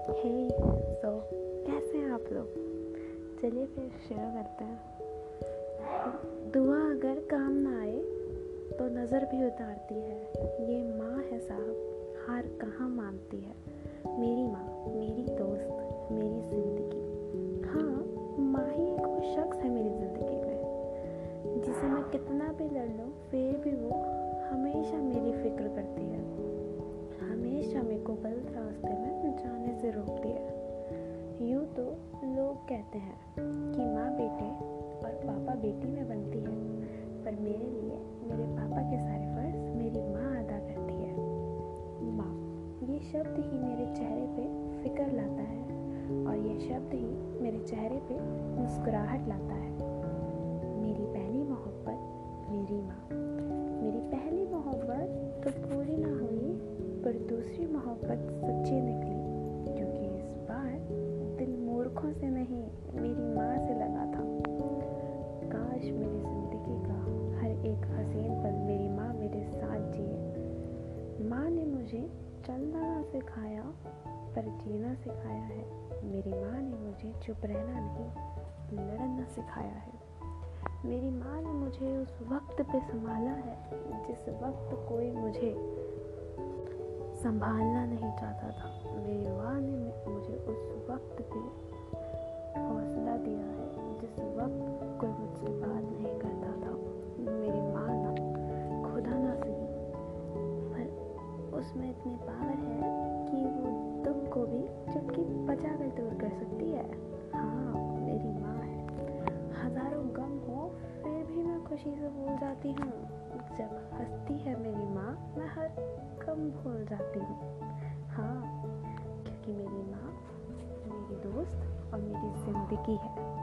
हे सो कैसे हैं आप लोग? चलिए फिर शेयर करते हैं। दुआ अगर काम ना आए तो नज़र भी उतारती है। ये माँ है साहब, हार कहाँ मानती है? मेरी माँ, मेरी दोस्त, मेरी ज़िंदगी। हाँ माँ ही एक वो शख्स है मेरी ज़िंदगी में, जिसे मैं कितना भी लड़ लूँ, फिर भी वो हमेशा मेरी फ़िक्र करती है। हमेशा मेरे को गलत रास्ते में से रोकती है। यूँ तो लोग कहते हैं कि माँ बेटे और पापा बेटी में बनती है, पर मेरे लिए मेरे पापा के सारे फ़र्ज़ मेरी माँ अदा करती है। माँ, ये शब्द ही मेरे चेहरे पे फ़िक्र लाता है और ये शब्द ही मेरे चेहरे पे मुस्कुराहट लाता है। मेरी पहली मोहब्बत मेरी माँ। मेरी पहली मोहब्बत तो पूरी ना हुई, पर दूसरी मोहब्बत सच्ची निकली। आँखों से नहीं, मेरी माँ से लगा था। काश मेरी ज़िंदगी का हर एक हसीन पल मेरी माँ मेरे साथ जिए। माँ ने मुझे चलना ना सिखाया, पर जीना सिखाया है। मेरी माँ ने मुझे चुप रहना नहीं, लड़ना सिखाया है। मेरी माँ ने मुझे उस वक्त पे संभाला है, जिस वक्त कोई मुझे संभालना नहीं चाहता था। मेरी माँ ने खुशी से भूल जाती हूँ। जब हंसती है मेरी माँ, मैं हर कम भूल जाती हूँ। हाँ क्योंकि मेरी माँ मेरी दोस्त और मेरी ज़िंदगी है।